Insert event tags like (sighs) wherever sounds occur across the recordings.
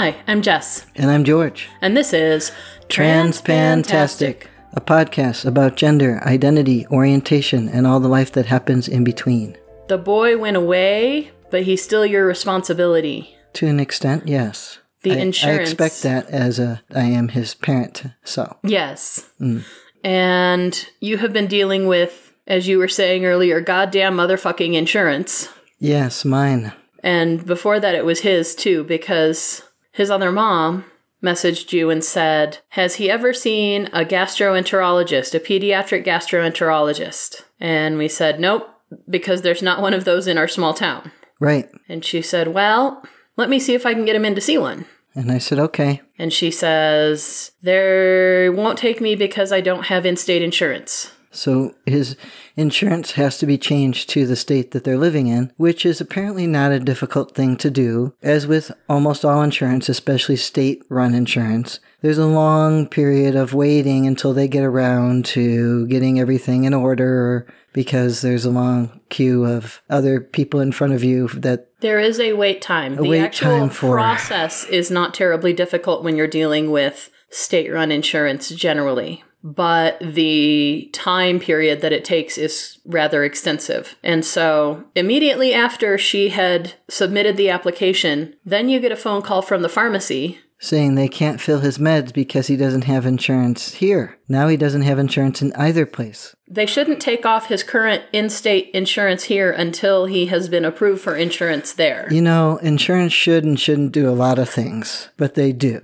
Hi, I'm Jess, And I'm George. and this is Transpantastic, a podcast about gender, identity, orientation, and all the life that happens in between. The boy went away, but he's still your responsibility. To an extent, yes. The I, insurance. I expect that as a I am his parent. So Yes. Mm. And you have been dealing with, as you were saying earlier, goddamn motherfucking insurance. yes, mine. And before that, it was his too, because his other mom messaged you and said, Has he ever seen a gastroenterologist, a pediatric gastroenterologist? And we said, Nope, because there's not one of those in our small town. Right. And she said, Well, let me see if I can get him in to see one. And I said, okay. And she says, There won't take me because I don't have in state insurance. So his insurance has to be changed to the state that they're living in, which is apparently not a difficult thing to do. As with almost all insurance, especially state run insurance, there's a long period of waiting until they get around to getting everything in order because there's a long queue of other people in front of you that There is a wait time. the wait actual time for- process is not terribly difficult when you're dealing with state run insurance generally. But the time period that it takes is rather extensive. And so, immediately after she had submitted the application, then you get a phone call from the pharmacy saying they can't fill his meds because he doesn't have insurance here. Now he doesn't have insurance in either place. They shouldn't take off his current in state insurance here until he has been approved for insurance there. You know, insurance should and shouldn't do a lot of things, but they do.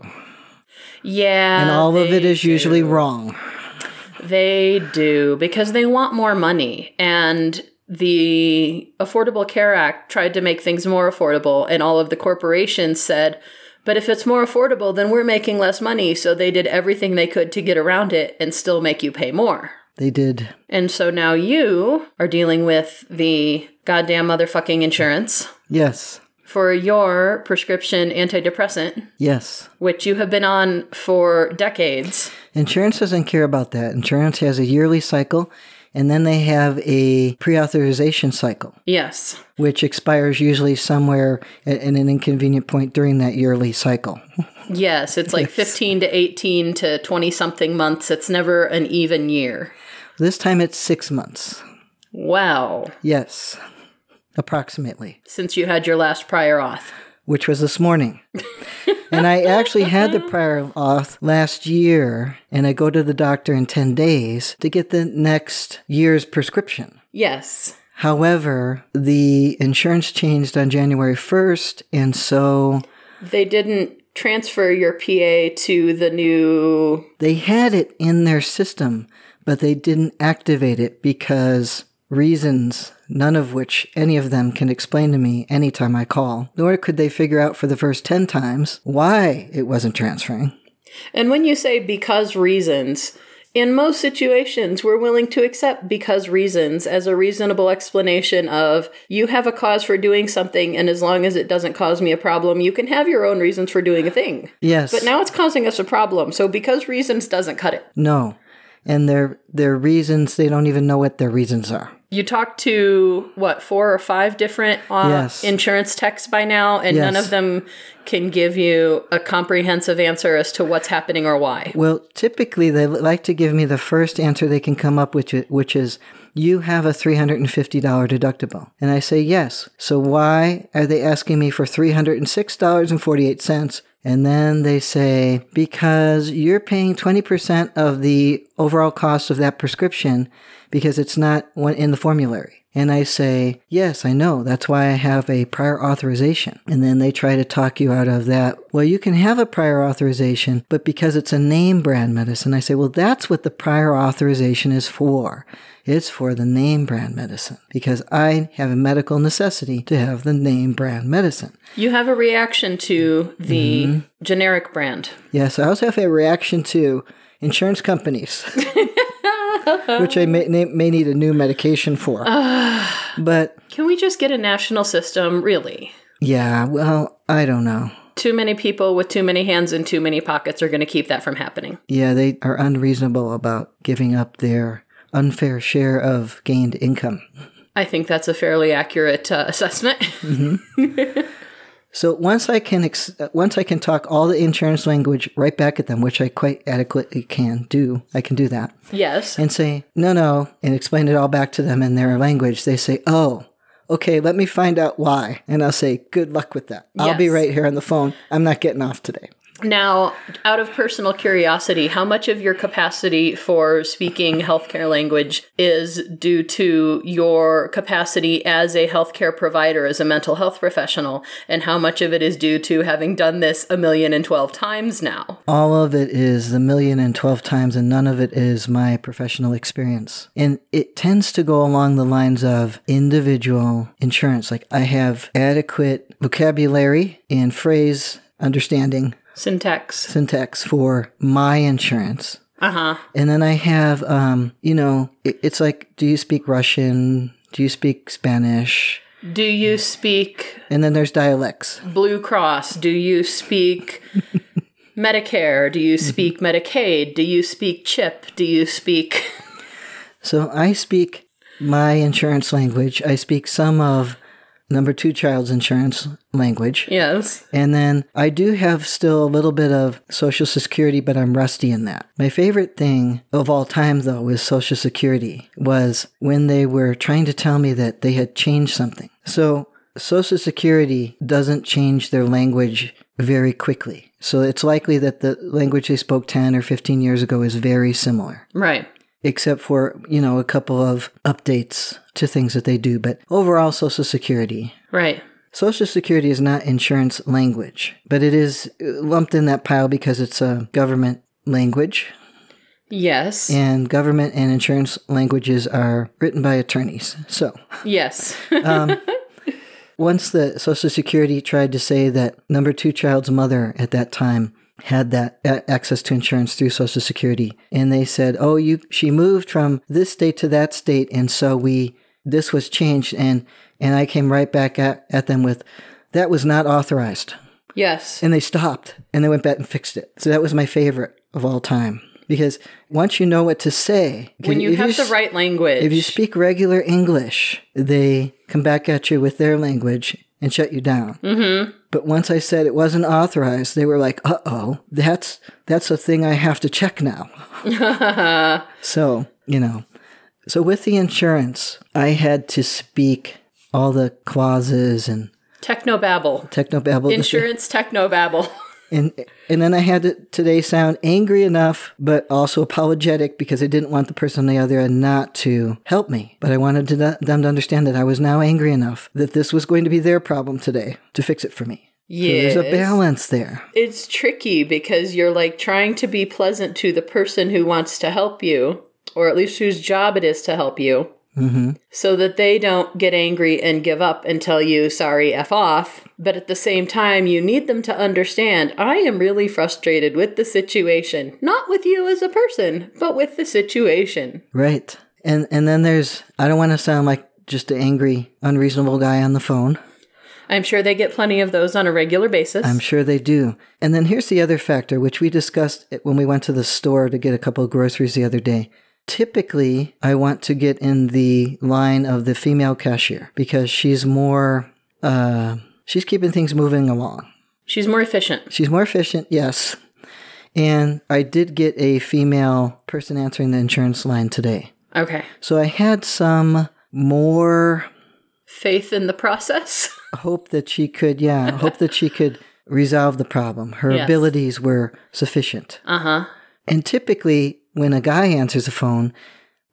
Yeah. And all of it is is usually wrong. They do because they want more money. And the Affordable Care Act tried to make things more affordable, and all of the corporations said, but if it's more affordable, then we're making less money. So they did everything they could to get around it and still make you pay more. They did. And so now you are dealing with the goddamn motherfucking insurance Yes. For your prescription antidepressant, Yes. which you have been on for decades. Insurance doesn't care about that. Insurance has a yearly cycle, and then they have a pre authorization cycle, Yes. which expires usually somewhere at, at an inconvenient point during that yearly cycle. (laughs) Yes, it's like 15 to 18 to 20 something months. It's never an even year. This time it's six months. Wow. Yes. Approximately. Since you had your last prior auth. which was this morning. (laughs) and I actually had the prior auth last year, and I go to the doctor in 10 days to get the next year's prescription. Yes. However, the insurance changed on January 1st, and so They didn't transfer your PA to the new. they had it in their system, but they didn't activate it because reasons, none of which any of them can explain to me anytime I call, nor could they figure out for the first 10 times why it wasn't transferring. And when you say because reasons, in most situations, we're willing to accept because reasons as a reasonable explanation of you have a cause for doing something, and as long as it doesn't cause me a problem, you can have your own reasons for doing a thing. Yes. But now it's causing us a problem, so because reasons doesn't cut it. No. And their their reasons, they don't even know what their reasons are. You talked to what four or five different uh, Yes. insurance techs by now, and none of them can give you a comprehensive answer as to what's happening or why. Well, typically they like to give me the first answer they can come up with, which is you have a $350 deductible. And I say yes. So why are they asking me for $306.48? And then they say, because you're paying 20% of the overall cost of that prescription because it's not in the formulary. And I say, yes, I know. That's why I have a prior authorization. And then they try to talk you out of that. Well, you can have a prior authorization, but because it's a name brand medicine, I say, well, that's what the prior authorization is for. It's for the name brand medicine because I have a medical necessity to have the name brand medicine. You have a reaction to the Mm-hmm. generic brand. Yes, I also have a reaction to insurance companies, (laughs) (laughs) which I may, may need a new medication for. (sighs) but Can we just get a national system? Really? yeah, well, I don't know. Too many people with too many hands and too many pockets are going to keep that from happening. Yeah, they are unreasonable about giving up their unfair share of gained income. I think that's a fairly accurate uh, assessment. (laughs) So once I can ex- once I can talk all the insurance language right back at them, which I quite adequately can do, I can do that Yes. and say no, no, and explain it all back to them in their language. They say, oh. Okay, let me find out why. And I'll say, good luck with that. I'll be right here on the phone. I'm not getting off today. Now, out of personal curiosity, how much of your capacity for speaking healthcare language is due to your capacity as a healthcare provider, as a mental health professional, and how much of it is due to having done this a million and twelve times now? All of it is the million and twelve times, and none of it is my professional experience. And it tends to go along the lines of individual insurance. Like I have adequate vocabulary and phrase understanding Syntax. syntax for my insurance. Uh huh. And then I have, um, you know, it, it's like, do you speak Russian? Do you speak Spanish? Do you speak And then there's dialects. Blue Cross? Do you speak (laughs) Medicare? Do you speak Medicaid? Do you speak CHIP? Do you speak. So I speak my insurance language. I speak some of number two child's insurance language. Yes. And then I do have still a little bit of Social Security, but I'm rusty in that. My favorite thing of all time, though, with Social Security was when they were trying to tell me that they had changed something. So Social Security doesn't change their language very quickly. So it's likely that the language they spoke 10 or 15 years ago is very similar Right. Except for, you know, a couple of updates to things that they do. But overall, Social Security. Right. Social Security is not insurance language, but it is lumped in that pile because it's a government language, Yes. and government and insurance languages are written by attorneys. So yes. (laughs) Um, once the Social Security tried to say that number two child's mother at that time had that a- access to insurance through Social Security, and they said, "Oh, you she moved from this state to that state, and so we this was changed," and and I came right back at, at them with, "That was not authorized," yes. and they stopped and they went back and fixed it. So that was my favorite of all time because once you know what to say, when you have the right language. if you speak regular English, they come back at you with their language and shut you down. Mm-hmm. But once I said it wasn't authorized, they were like, "Uh oh, that's that's a thing I have to check now." (laughs) so you know, so with the insurance, I had to speak all the clauses and technobabble. technobabble. Insurance technobabble. (laughs) And and then I had to today sound angry enough, but also apologetic because I didn't want the person on the other end not to help me. But I wanted to, them to understand that I was now angry enough that this was going to be their problem today to fix it for me. So there's a balance there. It's tricky because you're like trying to be pleasant to the person who wants to help you, or at least whose job it is to help you, hmm so that they don't get angry and give up and tell you, sorry, F off. But at the same time, you need them to understand I am really frustrated with the situation. Not with you as a person, but with the situation. Right. And and then there's I don't want to sound like just an angry, unreasonable guy on the phone. I'm sure they get plenty of those on a regular basis. I'm sure they do. And then here's the other factor, which we discussed when we went to the store to get a couple of groceries the other day. Typically, I want to get in the line of the female cashier because she's more, uh, she's keeping things moving along. She's more efficient. She's more efficient, yes. And I did get a female person answering the insurance line today. Okay. So I had some more Faith in the process. (laughs) hope that she could, yeah, hope that she could resolve the problem. Her Yes. abilities were sufficient. Uh huh. And typically, when a guy answers a phone,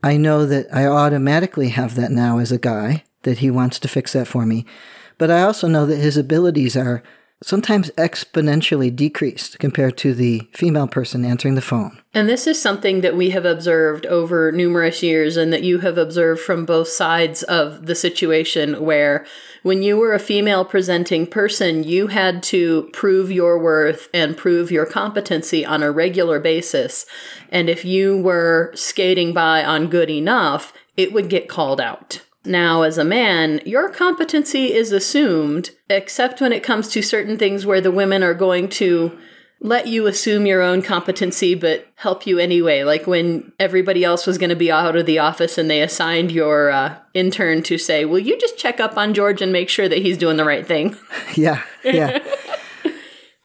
I know that I automatically have that now as a guy, that he wants to fix that for me. But I also know that his abilities are sometimes exponentially decreased compared to the female person answering the phone. And this is something that we have observed over numerous years and that you have observed from both sides of the situation where when you were a female presenting person, you had to prove your worth and prove your competency on a regular basis. And if you were skating by on good enough, it would get called out. Now, as a man, your competency is assumed, except when it comes to certain things where the women are going to let you assume your own competency but help you anyway. Like when everybody else was going to be out of the office and they assigned your uh, intern to say, Will you just check up on George and make sure that he's doing the right thing? (laughs) Yeah, yeah.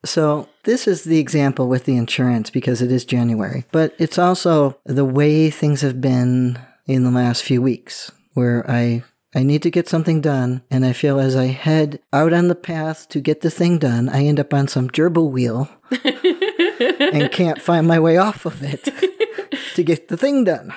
so this is the example with the insurance because it is January, but it's also the way things have been in the last few weeks where I I need to get something done, and I feel as I head out on the path to get the thing done, I end up on some gerbil wheel (laughs) and can't find my way off of it (laughs) to get the thing done.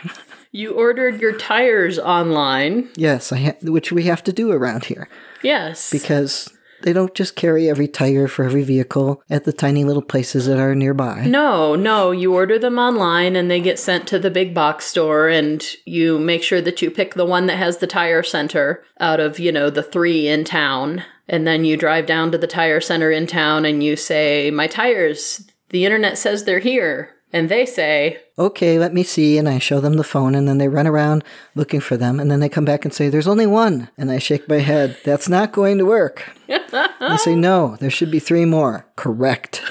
You ordered your tires online. Yes, I ha- which we have to do around here Yes. because they don't just carry every tire for every vehicle at the tiny little places that are nearby. No, no, you order them online and they get sent to the big box store and you make sure that you pick the one that has the tire center out of, you know, the 3 in town. And then you drive down to the tire center in town and you say, "My tires, the internet says they're here." And they say, Okay, let me see. And I show them the phone, and then they run around looking for them. And then they come back and say, There's only one. And I shake my head. That's not going to work. (laughs) I say, No, there should be three more. Correct.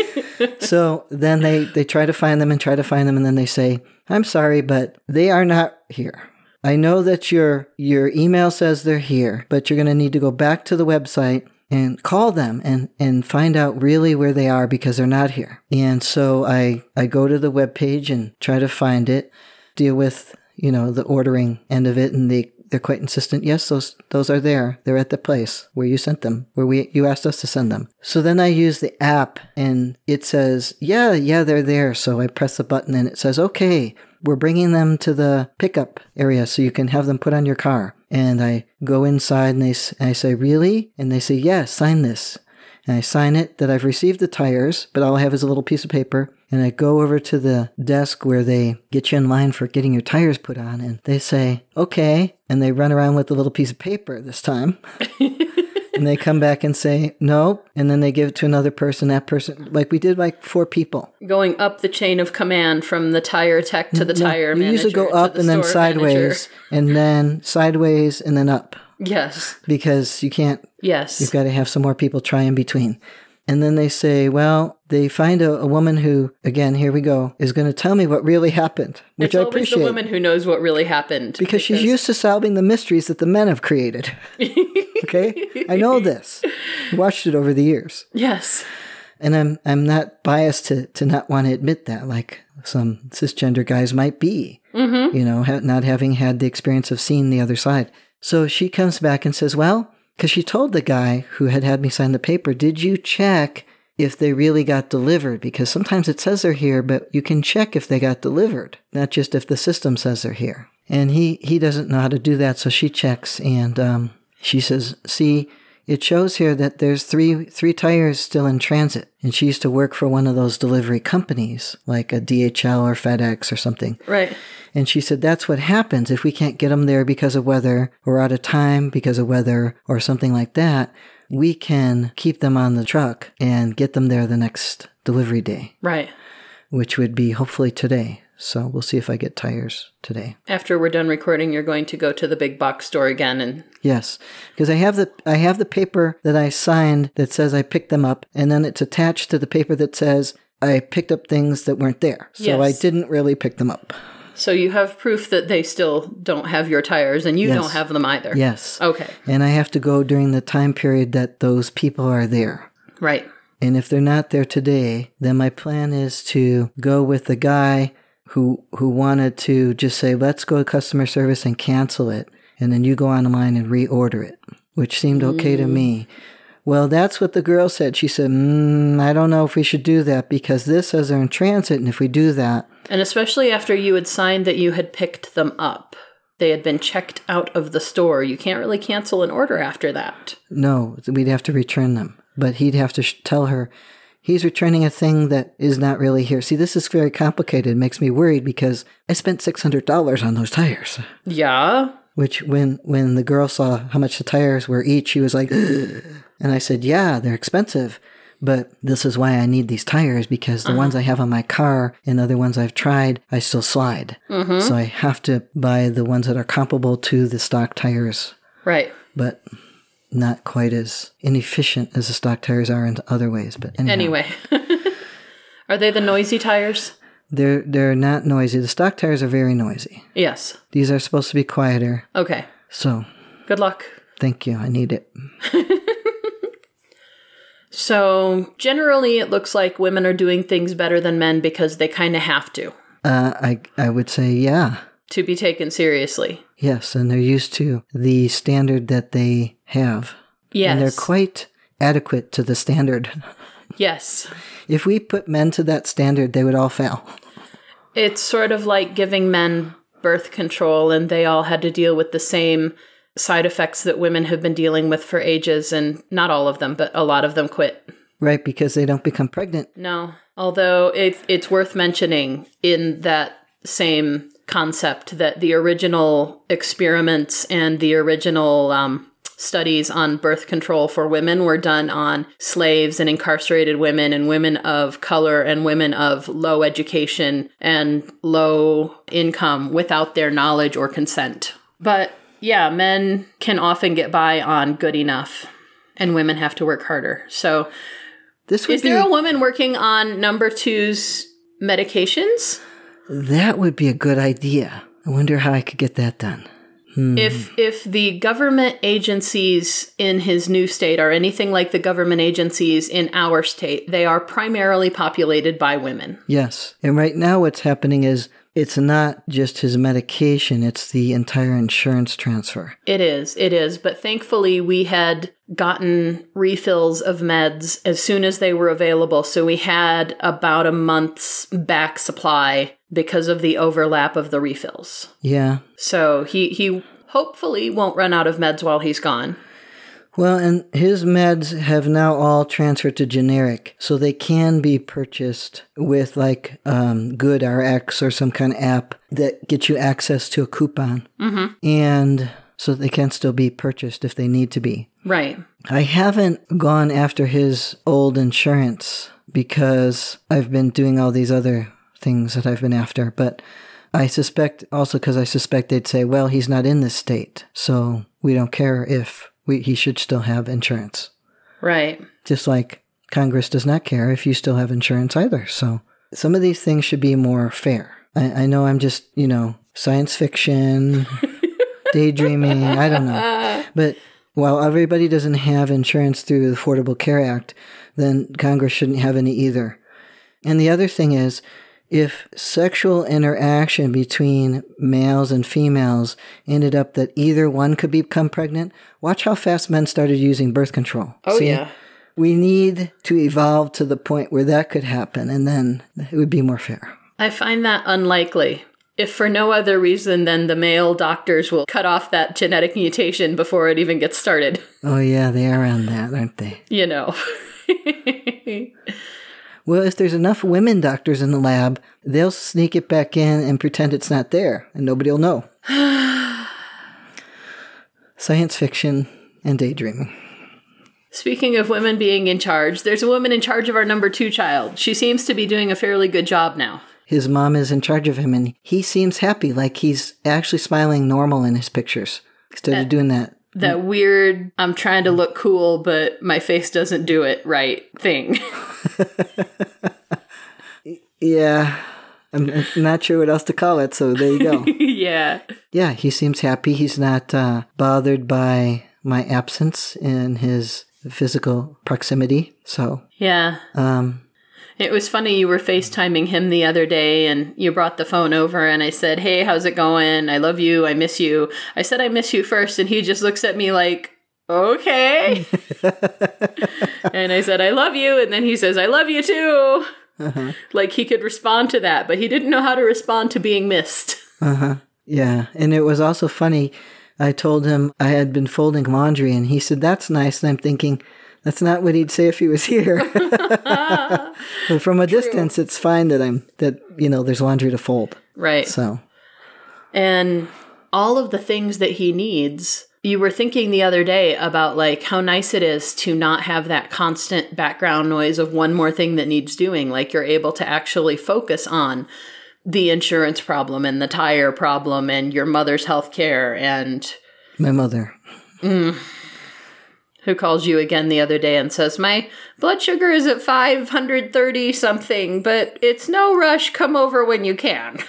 (laughs) so then they, they try to find them and try to find them. And then they say, I'm sorry, but they are not here. I know that your your email says they're here, but you're going to need to go back to the website and call them and and find out really where they are because they're not here. And so I I go to the web page and try to find it, deal with, you know, the ordering end of it and they they're quite insistent. Yes, those those are there. They're at the place where you sent them, where we you asked us to send them. So then I use the app and it says, "Yeah, yeah, they're there." So I press the button and it says, "Okay, we're bringing them to the pickup area so you can have them put on your car." And I go inside and they and I say, "Really?" And they say, "Yes, sign this." And I sign it that I've received the tires, but all I have is a little piece of paper. And I go over to the desk where they get you in line for getting your tires put on. And they say, okay. And they run around with the little piece of paper this time. (laughs) and they come back and say, no. And then they give it to another person. That person, like we did like four people. going up the chain of command from the tire tech to the tire you manager. usually go up the and then sideways manager. (laughs) and then sideways and then up Yes. because you can't Yes. You've got to have some more people try in between. And then they say, well, they find a, a woman who, again, here we go, is going to tell me what really happened, which it's I always appreciate. the woman who knows what really happened. because she's used to solving the mysteries that the men have created. (laughs) okay? I know this. I watched it over the years. Yes. And I'm I'm not biased to, to not want to admit that, like some cisgender guys might be, mm-hmm. you know, ha- not having had the experience of seeing the other side. So she comes back and says, well, because she told the guy who had had me sign the paper, did you check if they really got delivered? Because sometimes it says they're here, but you can check if they got delivered, not just if the system says they're here. And he, he doesn't know how to do that, so she checks and um, she says, see, it shows here that there's three three tires still in transit. And she used to work for one of those delivery companies, like a DHL or FedEx or something. Right. And she said that's what happens if we can't get them there because of weather or out of time because of weather or something like that. We can keep them on the truck and get them there the next delivery day, Right. which would be hopefully today. So we'll see if I get tires today. After we're done recording, you're going to go to the big box store again and Yes, because I have the I have the paper that I signed that says I picked them up, and then it's attached to the paper that says I picked up things that weren't there. So I didn't really pick them up. so you have proof that they still don't have your tires and you Yes. don't have them either. Yes, Okay. and I have to go during the time period that those people are there. Right. And if they're not there today, then my plan is to go with the guy who who wanted to just say, "Let's go to customer service and cancel it," and then you go online and reorder it, which seemed okay to me. Well, that's what the girl said. She said, mm, "I don't know if we should do that because this says they're in transit, and if we do that, And especially after you had signed that you had picked them up. They had been checked out of the store. You can't really cancel an order after that. no, we'd have to return them." But he'd have to sh- tell her. He's returning a thing that is not really here. See, this is very complicated. It makes me worried because I spent $600 on those tires. Yeah. Which when when the girl saw how much the tires were each, she was like, "Ugh." and I said, "Yeah, they're expensive, but this is why I need these tires because the uh-huh. ones I have on my car and other ones I've tried, I still slide. Mm-hmm. So I have to buy the ones that are comparable to the stock tires, Right. but not quite as inefficient as the stock tires are in other ways. But anyhow. Anyway. (laughs) Are they the noisy tires? They're they're not noisy. The stock tires are very noisy. Yes. These are supposed to be quieter. Okay. So Good luck. thank you. I need it. (laughs) So, generally, it looks like women are doing things better than men because they kind of have to, Uh, I I would say yeah. to be taken seriously. Yes, and they're used to the standard that they have. Yes. And they're quite adequate to the standard. (laughs) yes. If we put men to that standard, they would all fail. It's sort of like giving men birth control, and they all had to deal with the same side effects that women have been dealing with for ages, and not all of them, but a lot of them quit. Right, because they don't become pregnant. No. Although it, it's worth mentioning in that same concept that the original experiments and the original um, studies on birth control for women were done on slaves and incarcerated women and women of color and women of low education and low income without their knowledge or consent. But yeah, men can often get by on good enough and women have to work harder. So This would is be there a woman working on number two's medications? That would be a good idea. I wonder how I could get that done. Hmm. If if the government agencies in his new state are anything like the government agencies in our state, they are primarily populated by women. Yes. And right now what's happening is it's not just his medication, it's the entire insurance transfer. It is, it is. But thankfully, we had gotten refills of meds as soon as they were available. So we had about a month's back supply because of the overlap of the refills. Yeah. So he, he hopefully won't run out of meds while he's gone. Well, and his meds have now all transferred to generic, so they can be purchased with like um, GoodRx or some kind of app that gets you access to a coupon, mm-hmm. and so they can still be purchased if they need to be. Right. I haven't gone after his old insurance because I've been doing all these other things that I've been after, but I suspect also because I suspect they'd say, well, he's not in this state, so we don't care if we, he should still have insurance. Right. Just like Congress does not care if you still have insurance either. So some of these things should be more fair. I, I know I'm just, you know, science fiction, (laughs) daydreaming, I don't know. But while everybody doesn't have insurance through the Affordable Care Act, then Congress shouldn't have any either. And the other thing is, if sexual interaction between males and females ended up that either one could become pregnant, watch how fast men started using birth control. Oh, See? yeah. We need to evolve to the point where that could happen, and then it would be more fair. I find that unlikely. If for no other reason than the male doctors will cut off that genetic mutation before it even gets started. Oh, yeah, they are on that, aren't they? You know. (laughs) Well, if there's enough women doctors in the lab, they'll sneak it back in and pretend it's not there, and nobody will know. (sighs) Science fiction and daydreaming. Speaking of women being in charge, there's a woman in charge of our number two child. She seems to be doing a fairly good job now. His mom is in charge of him, and he seems happy, like he's actually smiling normal in his pictures instead of uh, doing that. That weird, I'm trying to look cool, but my face doesn't do it right thing. (laughs) (laughs) Yeah, I'm I'm not sure what else to call it, so there you go. (laughs) yeah. yeah, he seems happy. He's not uh, bothered by my absence in his physical proximity. So, Yeah. um, It was funny you were FaceTiming him the other day and you brought the phone over and I said, Hey, how's it going? I love you. I miss you. I said, I miss you first. And he just looks at me like, Okay. (laughs) and I said, I love you. And then he says, I love you too. Like he could respond to that, but he didn't know how to respond to being missed. Uh huh. Yeah, and it was also funny. I told him I had been folding laundry, and he said, "That's nice." And I'm thinking, that's not what he'd say if he was here. (laughs) but from a distance, it's fine that I'm that you know there's laundry to fold. Right. So and all of the things that he needs you were thinking the other day about like how nice it is to not have that constant background noise of one more thing that needs doing like you're able to actually focus on the insurance problem and the tire problem and your mother's health care and my mother. Mm. Who calls you again the other day and says, My blood sugar is at 530 something, but it's no rush. Come over when you can. (laughs)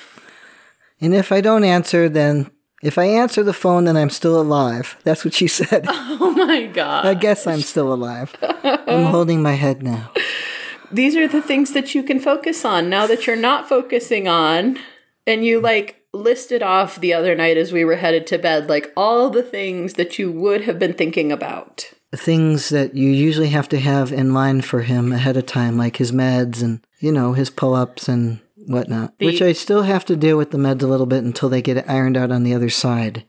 And if I don't answer, then if I answer the phone, then I'm still alive. That's what she (laughs) said. (laughs) Oh my God. I guess I'm still alive. I'm holding my head now. These are the things that you can focus on now that you're not focusing on. And you like listed off the other night as we were headed to bed, like all the things that you would have been thinking about. Things that you usually have to have in line for him ahead of time, like his meds and, you know, his pull ups and whatnot. The- Which I still have to deal with the meds a little bit until they get it ironed out on the other side.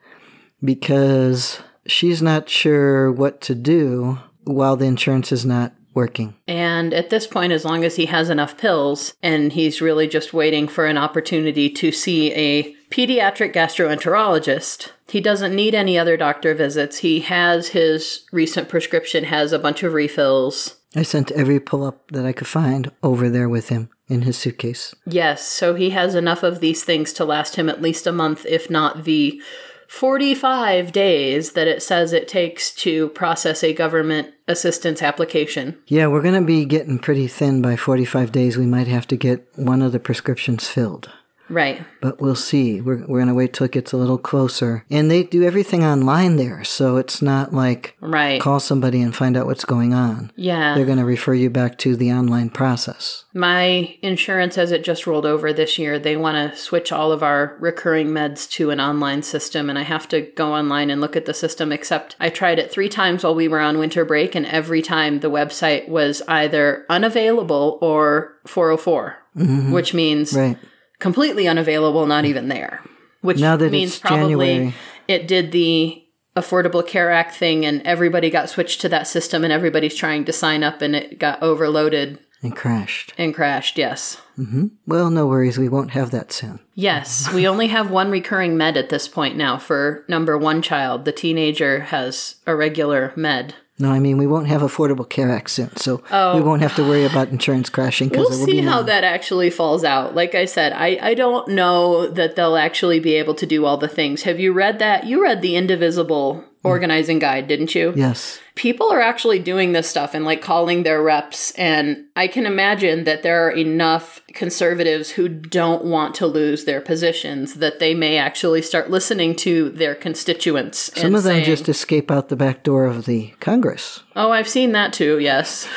Because she's not sure what to do while the insurance is not working. And at this point, as long as he has enough pills and he's really just waiting for an opportunity to see a pediatric gastroenterologist, he doesn't need any other doctor visits. He has his recent prescription, has a bunch of refills. I sent every pull up that I could find over there with him in his suitcase. Yes, so he has enough of these things to last him at least a month, if not the 45 days that it says it takes to process a government assistance application. Yeah, we're going to be getting pretty thin by 45 days. We might have to get one of the prescriptions filled. Right. But we'll see. We're, we're going to wait till it gets a little closer. And they do everything online there. So it's not like Right. call somebody and find out what's going on. Yeah. They're going to refer you back to the online process. My insurance, as it just rolled over this year, they want to switch all of our recurring meds to an online system, and I have to go online and look at the system. Except I tried it three times while we were on winter break, and every time the website was either unavailable or 404, mm-hmm. which means Right. Completely unavailable, not even there. Which Now that means probably January. it did the Affordable Care Act thing, and everybody got switched to that system, and everybody's trying to sign up, and it got overloaded And crashed. and crashed. Yes. Mm-hmm. Well, no worries. We won't have that soon. Yes, (laughs) we only have one recurring med at this point now for number one child. The teenager has a regular med. No, I mean, we won't have Affordable Care Act soon. So oh. we won't have to worry about insurance crashing Oh. We'll see how that actually falls out. Like I said, I, I don't know that they'll actually be able to do all the things. Have you read that? You read the Indivisible Mm. organizing guide, didn't you? Yes. people are actually doing this stuff and like calling their reps and i can imagine that there are enough conservatives who don't want to lose their positions that they may actually start listening to their constituents Some of them saying, just escape out the back door of the Congress. oh i've seen that too yes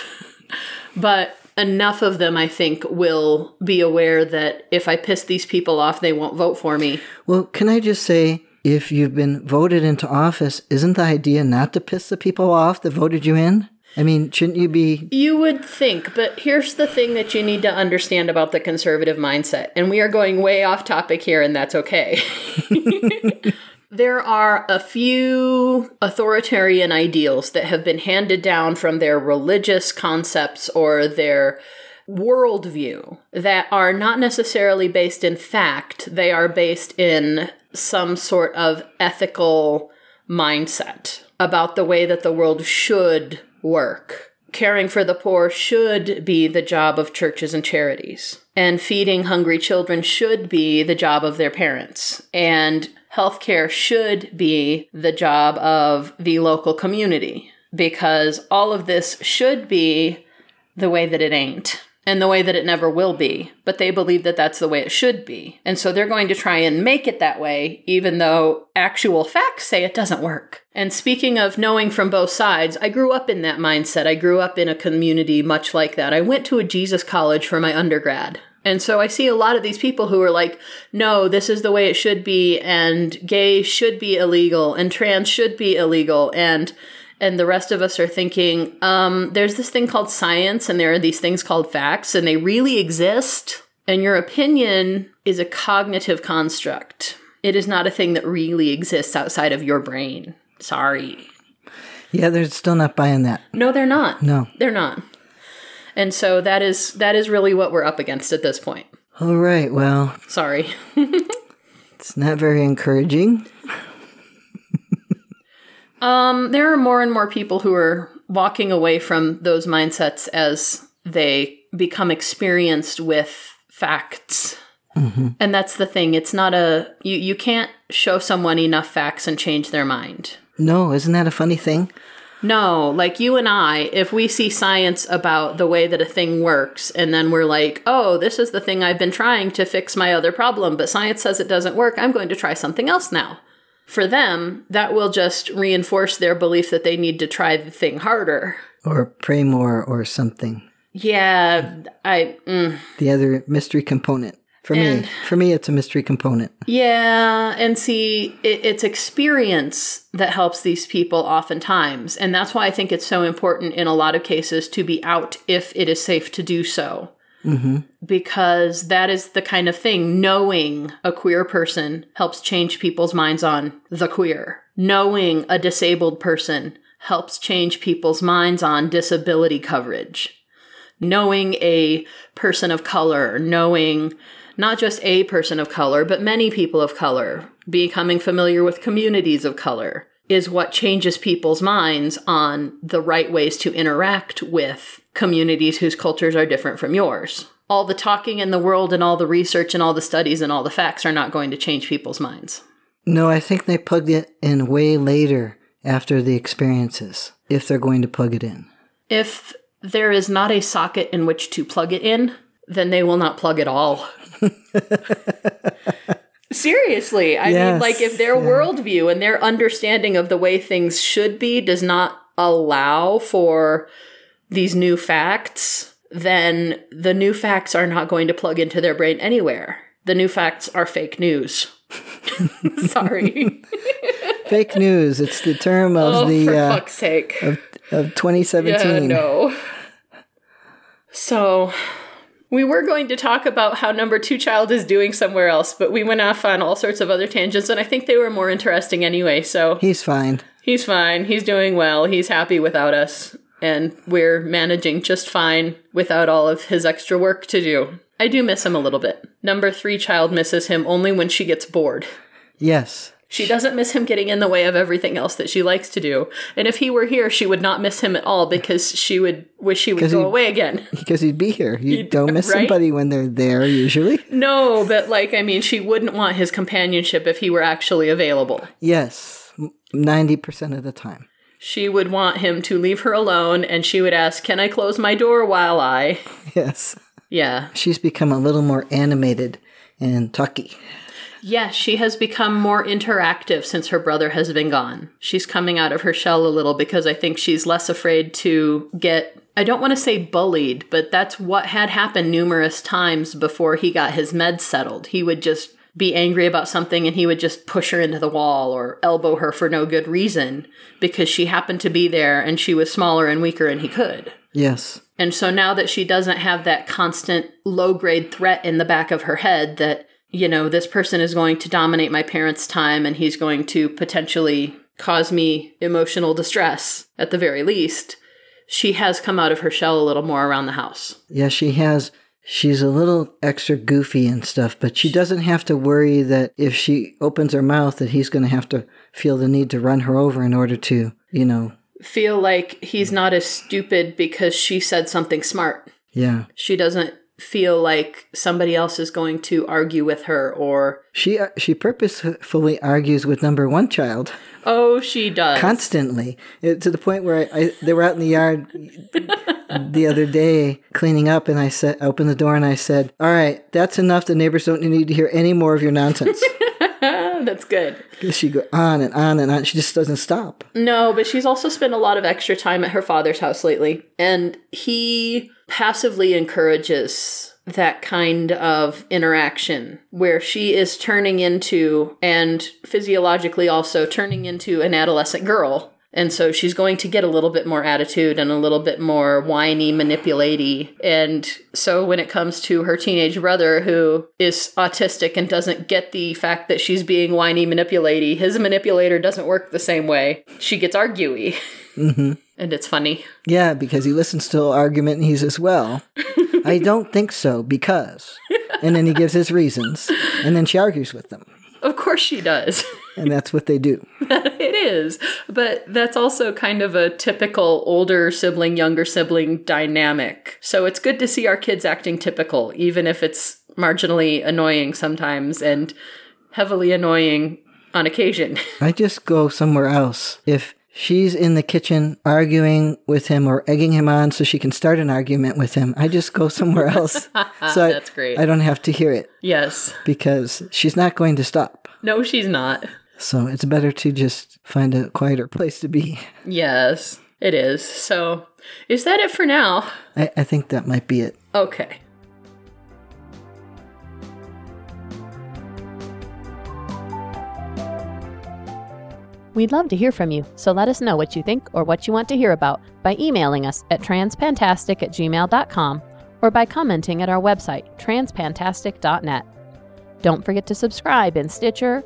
(laughs) but enough of them i think will be aware that if i piss these people off they won't vote for me Well, can I just say, if you've been voted into office, isn't the idea not to piss the people off that voted you in? I mean, shouldn't you be? You would think, but here's the thing that you need to understand about the conservative mindset. And we are going way off topic here, and that's okay. (laughs) there are a few authoritarian ideals that have been handed down from their religious concepts or their worldview that are not necessarily based in fact, they are based in some sort of ethical mindset about the way that the world should work. Caring for the poor should be the job of churches and charities. And feeding hungry children should be the job of their parents. And healthcare should be the job of the local community. Because all of this should be the way that it ain't and the way that it never will be, but they believe that that's the way it should be. And so they're going to try and make it that way, even though actual facts say it doesn't work. And speaking of knowing from both sides, I grew up in that mindset. I grew up in a community much like that. I went to a Jesus college for my undergrad. And so I see a lot of these people who are like, no, this is the way it should be, and gay should be illegal, and trans should be illegal, and and the rest of us are thinking, um, there's this thing called science, and there are these things called facts, and they really exist. And your opinion is a cognitive construct. It is not a thing that really exists outside of your brain. Sorry. Yeah, they're still not buying that. No, they're not. No. They're not. And so that is that is really what we're up against at this point. All right. Well, Sorry. (laughs) it's not very encouraging. Um, there are more and more people who are walking away from those mindsets as they become experienced with facts. And that's the thing. It's not a you you can't show someone enough facts and change their mind. No, isn't that a funny thing? No, like you and I, if we see science about the way that a thing works, and then we're like, oh, this is the thing I've been trying to fix my other problem, but science says it doesn't work, I'm going to try something else now. For them, that will just reinforce their belief that they need to try the thing harder. Or pray more or something. Yeah, I. Mm. The other mystery component. For And- me, for me, it's a mystery component. Yeah, and see, it, it's experience that helps these people oftentimes. And that's why I think it's so important in a lot of cases to be out if it is safe to do so. Mm-hmm. Because that is the kind of thing, knowing a queer person helps change people's minds on the queer. Knowing a disabled person helps change people's minds on disability coverage knowing a person of color, knowing not just a person of color, but many people of color, becoming familiar with communities of color is what changes people's minds on the right ways to interact with communities whose cultures are different from yours. All the talking in the world and all the research and all the studies and all the facts are not going to change people's minds. No, I think they plugged it in way later after the experiences, if they're going to plug it in. If there is not a socket in which to plug it in, then they will not plug at all. (laughs) Seriously, I mean, like if their yeah. worldview and their understanding of the way things should be does not allow for these new facts, then the new facts are not going to plug into their brain anywhere. The new facts are fake news. (laughs) Sorry. (laughs) Fake news. It's the term of oh, the for uh, fuck's sake. of, of 2017. Yeah, no. So, we were going to talk about how number two child is doing somewhere else, but we went off on all sorts of other tangents, and I think they were more interesting anyway. So, He's fine. he's fine. He's doing well. He's happy without us, and we're managing just fine without all of his extra work to do. I do miss him a little bit. Number three child misses him only when she gets bored. Yes. She doesn't miss him getting in the way of everything else that she likes to do. And if he were here, she would not miss him at all because she would wish he would go away again. (laughs) Because he'd be here. You don't miss right? somebody when they're there usually. No, but like, I mean, she wouldn't want his companionship if he were actually available. Yes. 90% of the time. She would want him to leave her alone and she would ask, Can I close my door while I. (laughs) Yes. Yeah. She's become a little more animated and talky. Yes, she has become more interactive since her brother has been gone. She's coming out of her shell a little because I think she's less afraid to get, I don't want to say bullied, but that's what had happened numerous times before he got his meds settled. He would just be angry about something and he would just push her into the wall or elbow her for no good reason because she happened to be there and she was smaller and weaker and he could. Yes. And so now that she doesn't have that constant low grade threat in the back of her head that, you know, this person is going to dominate my parents' time and he's going to potentially cause me emotional distress at the very least, she has come out of her shell a little more around the house. Yeah, she has. She's a little extra goofy and stuff, but she doesn't have to worry that if she opens her mouth that he's going to have to feel the need to run her over in order to, you know, Feel like he's not as stupid because she said something smart. yeah. She doesn't feel like somebody else is going to argue with her or, She uh, she purposefully argues with number one child oh, she does. constantly to the point where I, I they were out in the yard the other day cleaning up, and I said, I opened the door and I said, "All right, that's enough. The neighbors don't need to hear any more of your nonsense." (laughs) (laughs) That's good. she go on and on and on. She just doesn't stop. No, but she's also spent a lot of extra time at her father's house lately. And he passively encourages that kind of interaction where she is turning into, and physiologically also turning into, an adolescent girl. And so she's going to get a little bit more attitude and a little bit more whiny, manipulaty. And so when it comes to her teenage brother who is autistic and doesn't get the fact that she's being whiny, manipulaty, his manipulator doesn't work the same way. She gets arguey. Mm-hmm. And it's funny. Yeah, because he listens to the argument and he says, Well, I (laughs) don't think so because. And then he gives his reasons and then she argues with them. Of course she does. (laughs) And that's what they do. (laughs) it is. But that's also kind of a typical older sibling, younger sibling dynamic. So it's good to see our kids acting typical, even if it's marginally annoying sometimes and heavily annoying on occasion. (laughs) I just go somewhere else. If she's in the kitchen arguing with him or egging him on so she can start an argument with him. I just go somewhere (laughs) else. so I- That's great. I don't have to hear it yes. because she's not going to stop. No, she's not. So it's better to just find a quieter place to be. Yes, it is. So, is that it for now? I, I think that might be it. Okay. We'd love to hear from you, so let us know what you think or what you want to hear about by emailing us at transpantastic at gmail.com or by commenting at our website, transpantastic.net. Don't forget to subscribe in Stitcher,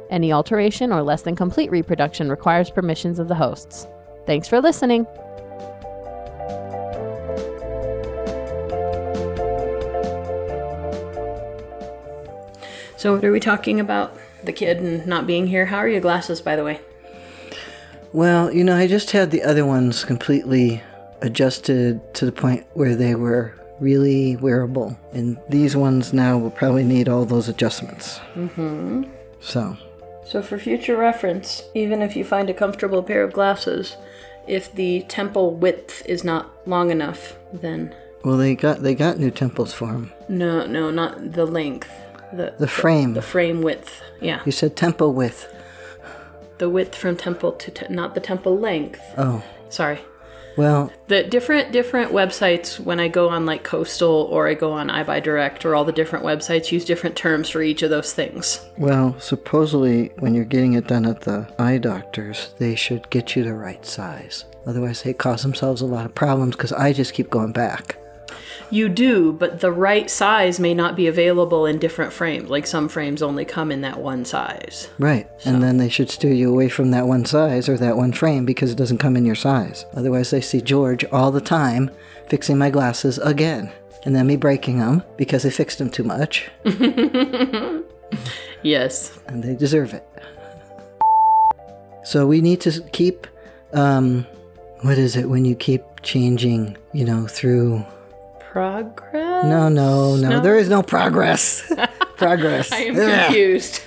Any alteration or less than complete reproduction requires permissions of the hosts. Thanks for listening. So, what are we talking about? The kid and not being here? How are your glasses, by the way? Well, you know, I just had the other ones completely adjusted to the point where they were really wearable. And these ones now will probably need all those adjustments. Mm-hmm. So, So, for future reference, even if you find a comfortable pair of glasses, if the temple width is not long enough, then well, they got they got new temples for him. no, no, not the length. The, The frame. the frame width. Yeah. You said temple width. The width from temple to te- not the temple length. Oh, Sorry. Well, The different different websites when I go on like Coastal or I go on EyeBuyDirect or all the different websites use different terms for each of those things. well, supposedly when you're getting it done at the eye doctors, they should get you the right size. Otherwise, they cause themselves a lot of problems because I just keep going back. You do, but the right size may not be available in different frames. Like some frames only come in that one size. Right. And then they should steer you away from that one size or that one frame because it doesn't come in your size. Otherwise, they see George all the time fixing my glasses again. And then me breaking them because they fixed them too much. (laughs) Yes. and they deserve it. So we need to keep, um, what is it when you keep changing, you know, through. Progress? No, no, no, No? there is no progress. (laughs) progress. I am Ugh. confused.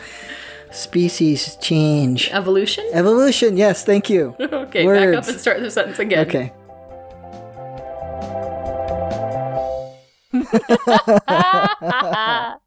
Species change. Evolution? Evolution, yes, thank you. (laughs) Okay, back up Words. and start the sentence again. Okay. (laughs)